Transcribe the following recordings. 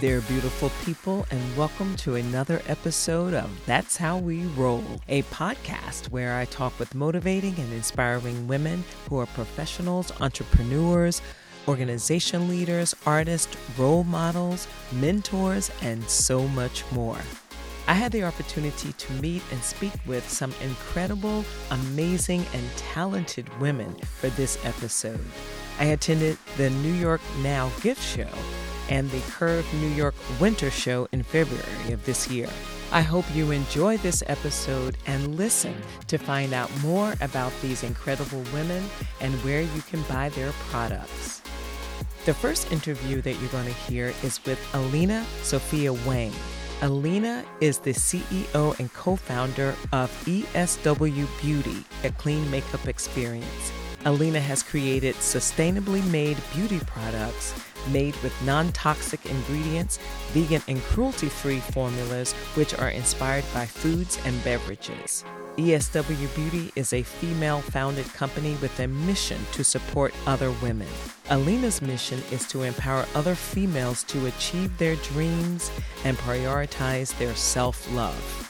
there, beautiful people, and welcome to another episode of That's How We Roll, a podcast where I talk with motivating and inspiring women who are professionals, entrepreneurs, organization leaders, artists, role models, mentors, and so much more. I had the opportunity to meet and speak with some incredible, amazing, and talented women for this episode. I attended the New York Now gift show and the Curve New York Winter Show in February of this year. I hope you enjoy this episode and listen to find out more about these incredible women and where you can buy their products. The first interview that you're going to hear is with Elina Sophia Wang. Elina is the CEO and co founder of ESW Beauty, a clean makeup experience. Elina has created sustainably made beauty products made with non toxic ingredients, vegan and cruelty free formulas, which are inspired by foods and beverages. ESW Beauty is a female founded company with a mission to support other women. Elina's mission is to empower other females to achieve their dreams and prioritize their self love.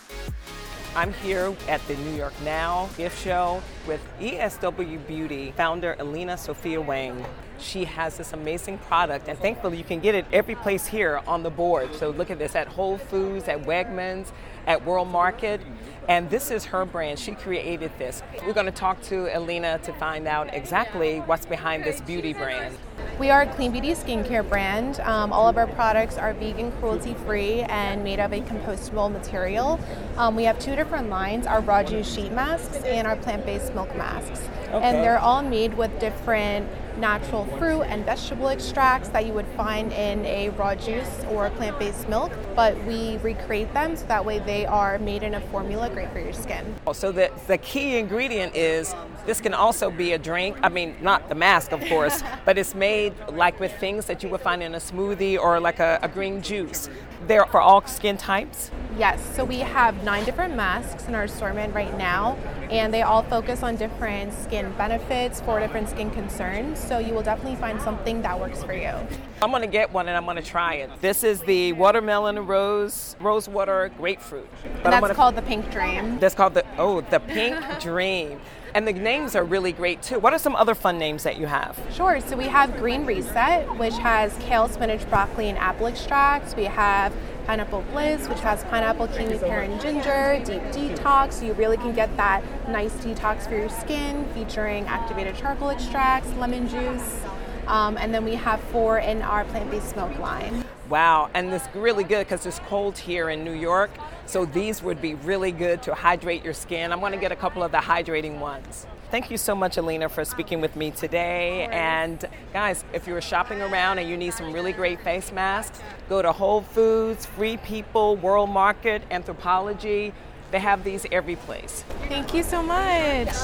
I'm here at the New York Now gift show with ESW Beauty founder Elina Sophia Wang. She has this amazing product, and thankfully, you can get it every place here on the board. So, look at this at Whole Foods, at Wegmans, at World Market. And this is her brand. She created this. We're going to talk to Elina to find out exactly what's behind this beauty brand. We are a clean beauty skincare brand. Um, all of our products are vegan, cruelty free, and made of a compostable material. Um, we have two different lines our raw juice sheet masks and our plant based milk masks. Okay. And they're all made with different natural fruit and vegetable extracts that you would find in a raw juice or plant based milk, but we recreate them so that way they are made in a formula great for your skin. So, the, the key ingredient is this can also be a drink. I mean, not the mask, of course, but it's made like with things that you would find in a smoothie or like a, a green juice. They're for all skin types? Yes, so we have nine different masks in our assortment right now, and they all focus on different skin benefits for different skin concerns. So you will definitely find something that works for you. I'm gonna get one and I'm gonna try it. This is the watermelon rose rose water grapefruit. But that's called the Pink Dream. That's called the oh the Pink Dream. And the names are really great too. What are some other fun names that you have? Sure. So we have Green Reset, which has kale, spinach, broccoli, and apple extracts. We have Pineapple Bliss, which has pineapple, kiwi, pear, and ginger. Deep Detox, you really can get that nice detox for your skin, featuring activated charcoal extracts, lemon juice. Um, and then we have four in our plant-based smoke line. Wow, and it's really good because it's cold here in New York. So these would be really good to hydrate your skin. I'm going to get a couple of the hydrating ones. Thank you so much, Elina, for speaking with me today. And guys, if you're shopping around and you need some really great face masks, go to Whole Foods, Free People, World Market, Anthropologie. They have these every place. Thank you so much.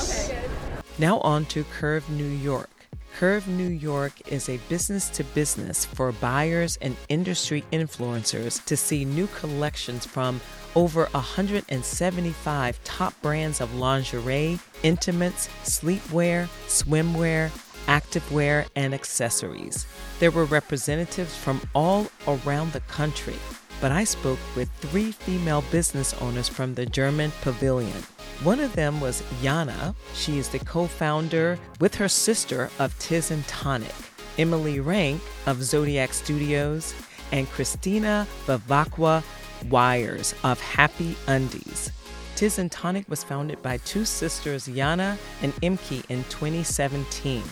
Now on to Curve New York. Curve New York is a business to business for buyers and industry influencers to see new collections from over 175 top brands of lingerie, intimates, sleepwear, swimwear, activewear, and accessories. There were representatives from all around the country, but I spoke with three female business owners from the German pavilion. One of them was Yanna. She is the co founder with her sister of Tizz and Tonic, Emily Renk of Zodiaque Studios, and Christina Vivacqua Weyers of Happy Undies. Tizz and Tonic was founded by two sisters, Yanna and Imke, in 2017.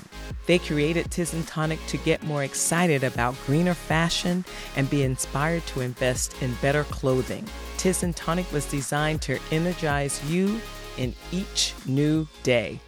They created Tizz and Tonic to get more excited about greener fashion and be inspired to invest in better clothing. Tizz and Tonic was designed to energize you in each new day.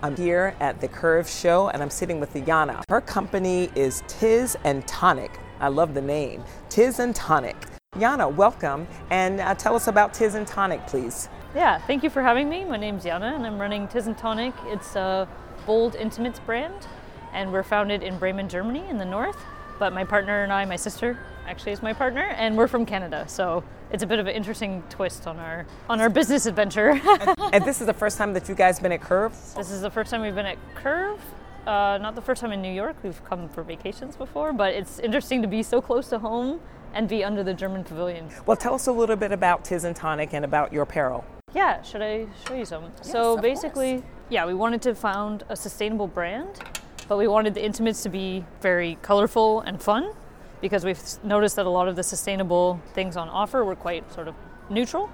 I'm here at the Curve Show and I'm sitting with Yanna. Her company is Tizz and Tonic. I love the name, Tizz and Tonic. Yanna, welcome, and uh, tell us about Tizz and Tonic, please. Yeah, thank you for having me. My name's Yanna, and I'm running Tizz and Tonic. It's a bold intimates brand, and we're founded in Bremen, Germany, in the north. But my partner and I, my sister, actually is my partner, and we're from Canada. So it's a bit of an interesting twist on our on our business adventure. and, and, this is the first time that you guys been at Curve. This is the first time we've been at Curve. Uh, not the first time in New York. We've come for vacations before, but it's interesting to be so close to home and be under the German pavilion. Well, tell us a little bit about Tizz and Tonic and about your apparel. Yeah, should I show you some? Yes, so of basically, course. yeah, we wanted to found a sustainable brand, but we wanted the intimates to be very colorful and fun because we've noticed that a lot of the sustainable things on offer were quite sort of neutral.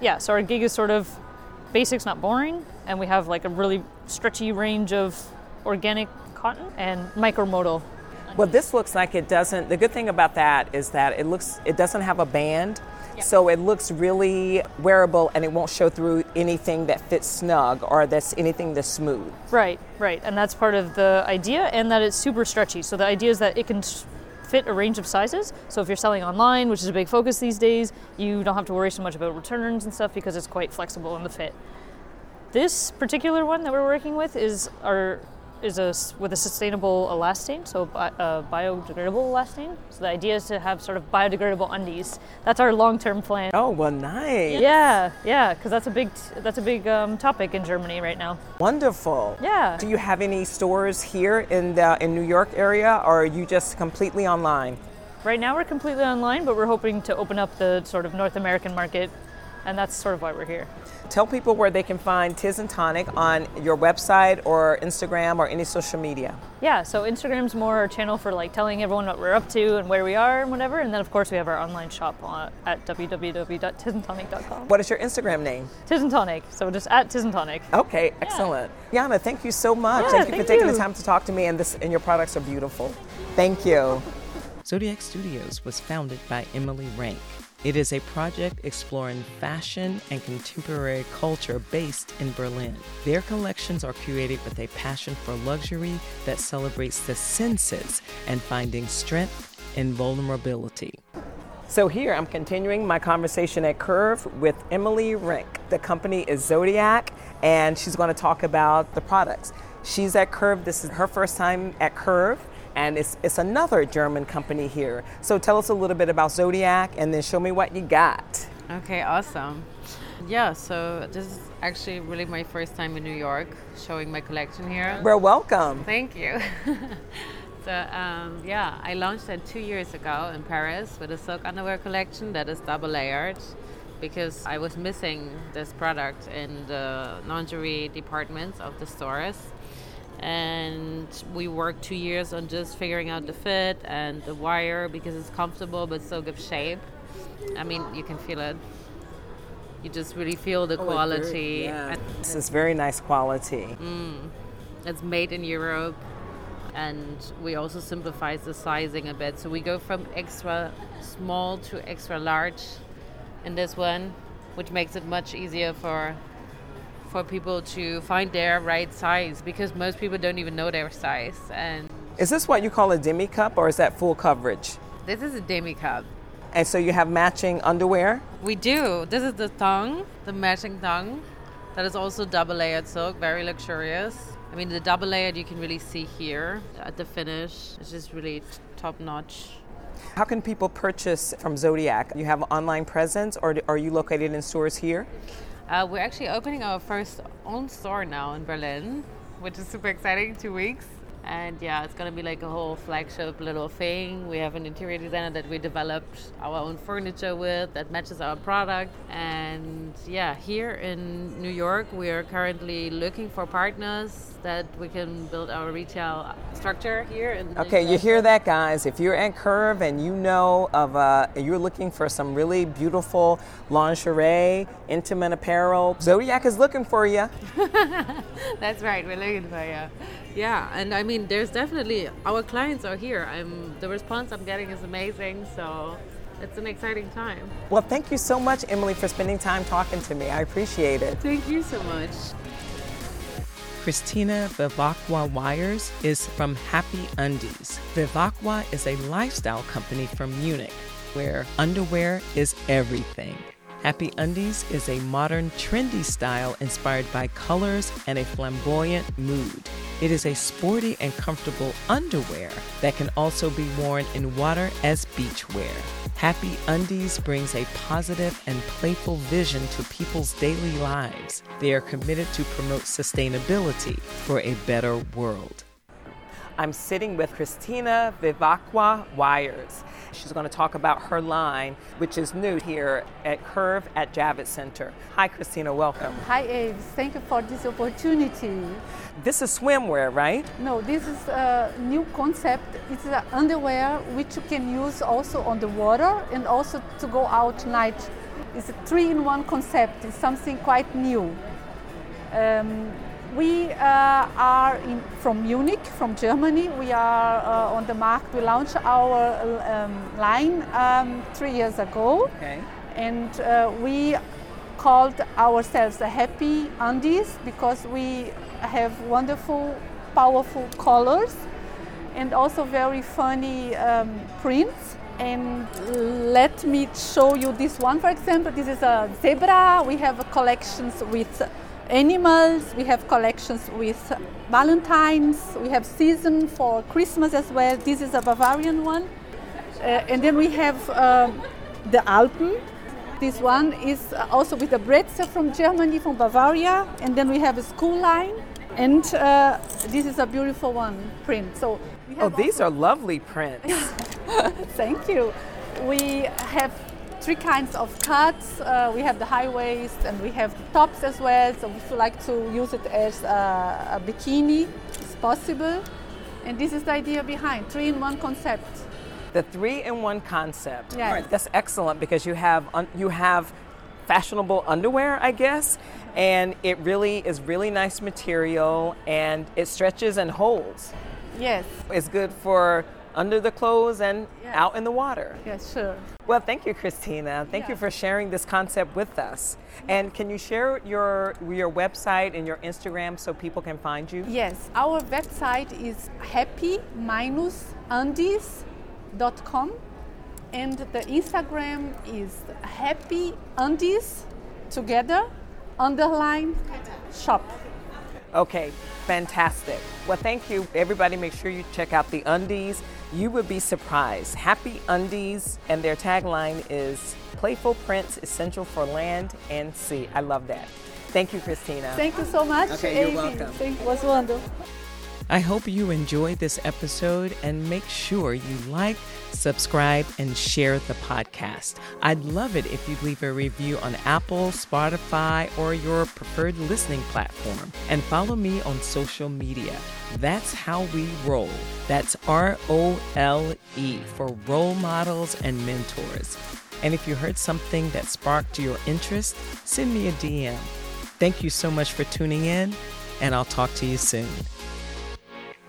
Yeah, so our gig is sort of basics, not boring, and we have like a really stretchy range of organic cotton and micromodal. Well, this looks like it doesn't. The good thing about that is that it looks it doesn't have a band, so it looks really wearable and it won't show through anything that fits snug or that's anything that's smooth. Right, right, and that's part of the idea, and that it's super stretchy. So the idea is that it can fit a range of sizes. So if you're selling online, which is a big focus these days, you don't have to worry so much about returns and stuff because it's quite flexible in the fit. This particular one that we're working with is our is a with a sustainable elastane, so bi- uh, biodegradable elastane. So the idea is to have sort of biodegradable undies. That's our long-term plan. Oh, well, nice. Yeah, yeah, because that's a big that's a big um, topic in Germany right now. Wonderful. Yeah. Do you have any stores here in the in New York area, or are you just completely online? Right now, we're completely online, but we're hoping to open up the sort of North American market, and that's sort of why we're here. Tell people where they can find Tizz and Tonic on your website or Instagram or any social media. Yeah, so Instagram's more our channel for like telling everyone what we're up to and where we are and whatever, and then of course we have our online shop on, at www.tizzandtonic.com. What is your Instagram name? Tizz and Tonic, so just at Tizz and Tonic. Okay, excellent. Yanna, thank you so much. Yeah, thank you for thank taking the time to talk to me, and this and your products are beautiful. Thank you. Zodiaque Studios was founded by Emily Renk. It is a project exploring fashion and contemporary culture based in Berlin. Their collections are curated with a passion for luxury that celebrates the senses and finding strength in vulnerability. So here I'm continuing my conversation at Curve with Emily Renk. The company is Zodiaque, and she's going to talk about the products. She's at Curve. This is her first time at Curve, and it's, it's another German company here. So tell us a little bit about Zodiaque, and then show me what you got. Okay, awesome. Yeah, so this is actually really my first time in New York showing my collection here. We're welcome. Thank you. so, um, yeah, I launched it two years ago in Paris with a silk underwear collection that is double layered because I was missing this product in the lingerie departments of the stores. And we worked two years on just figuring out the fit and the wire because it's comfortable but still gives shape. I mean, you can feel it. You just really feel the oh, quality. And This is very nice quality. Mm. it's made in Europe, and we also simplify the sizing a bit. So we go from extra small to extra large in this one, which makes it much easier for for people to find their right size because most people don't even know their size. And Is this what you call a demi cup, or is that full coverage? this is a demi cup. And so you have matching underwear? We do. This is the thong, the matching thong. That is also double layered silk, very luxurious. I mean, the double layered you can really see here at the finish. It's just really top notch. How can people purchase from Zodiaque? You have online presence, or are you located in stores here? Uh, we're actually opening our first own store now in Berlin, which is super exciting. Two weeks. And yeah, it's gonna be like a whole flagship little thing. We have an interior designer that we developed our own furniture with that matches our product. And yeah, here in New York, we are currently looking for partners that we can build our retail structure here. In, in Okay, you hear that, guys? If you're at Curve and you know of, uh, you're looking for some really beautiful lingerie, intimate apparel, Zodiaque is looking for you. That's right. We're looking for you. Yeah, and I mean, there's definitely our clients are here. I'm the response I'm getting is amazing. So it's an exciting time. Well, thank you so much, Emily, for spending time talking to me. I appreciate it. Thank you so much. Christina Vivacqua Weyers is from Happy Undies. Vivacqua is a lifestyle company from Munich where underwear is everything. Happy Undies is a modern, trendy style inspired by colors and a flamboyant mood. It is a sporty and comfortable underwear that can also be worn in water as beachwear. Happy Undies brings a positive and playful vision to people's daily lives. They are committed to promote sustainability for a better world. I'm sitting with Christina Vivacqua Weyers. She's going to talk about her line, which is new here at Curve at Javits Center. Hi, Christina. Welcome. Hi, Aves. Thank you for this opportunity. This is swimwear, right? No, this is a new concept. It's an underwear which you can use also on the water and also to go out night. It's a three-in-one concept. It's something quite new. Um, we uh, are in, from Munich, from Germany. We are uh, on the market. We launched our um, line um, three years ago, Okay. and uh, we called ourselves the Happy Undies because we have wonderful, powerful colors and also very funny um, prints. And let me show you this one, for example. This is a zebra. We have collections with animals. We have collections with Valentine's. We have season for Christmas as well. This is a Bavarian one. Uh, and then we have um, the Alpen. This one is also with the Bretzer from Germany, from Bavaria. And then we have a school line. And uh, this is a beautiful one print. So we Oh, these are lovely prints. Thank you. We have three kinds of cuts. Uh, we have the high waist and we have the tops as well. So if you like to use it as a, a bikini, it's possible. And this is the idea behind three in one concept. The three in one concept. Yes. Right, That's excellent because you have un- you have fashionable underwear, I guess, and it really is really nice material and it stretches and holds. Yes, It's good for under the clothes and Yes. out in the water. yes, sure. Well, thank you, Christina. Thank you for sharing this concept with us. And can you share your your website and your Instagram so people can find you? Yes, our website is happy-undies.com and the Instagram is happy undies together underline shop. Okay, fantastic. Well, thank you. Everybody, make sure you check out the undies. You would be surprised. Happy Undies, and their tagline is Playful Prints Essential for Land and Sea. I love that. Thank you, Christina. Thank you so much. Okay, you're Avi. welcome. Thank, it was wonderful. I hope you enjoyed this episode and make sure you like, subscribe, and share the podcast. I'd love it if you'd leave a review on Apple, Spotify, or your preferred listening platform. And follow me on social media. That's how we roll. That's R O L E for role models and mentors. And if you heard something that sparked your interest, send me a DM. Thank you so much for tuning in, and I'll talk to you soon.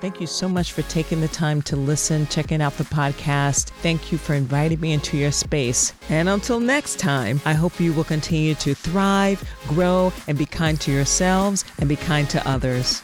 Thank you so much for taking the time to listen, checking out the podcast. Thank you for inviting me into your space. And until next time, I hope you will continue to thrive, grow, and be kind to yourselves and be kind to others.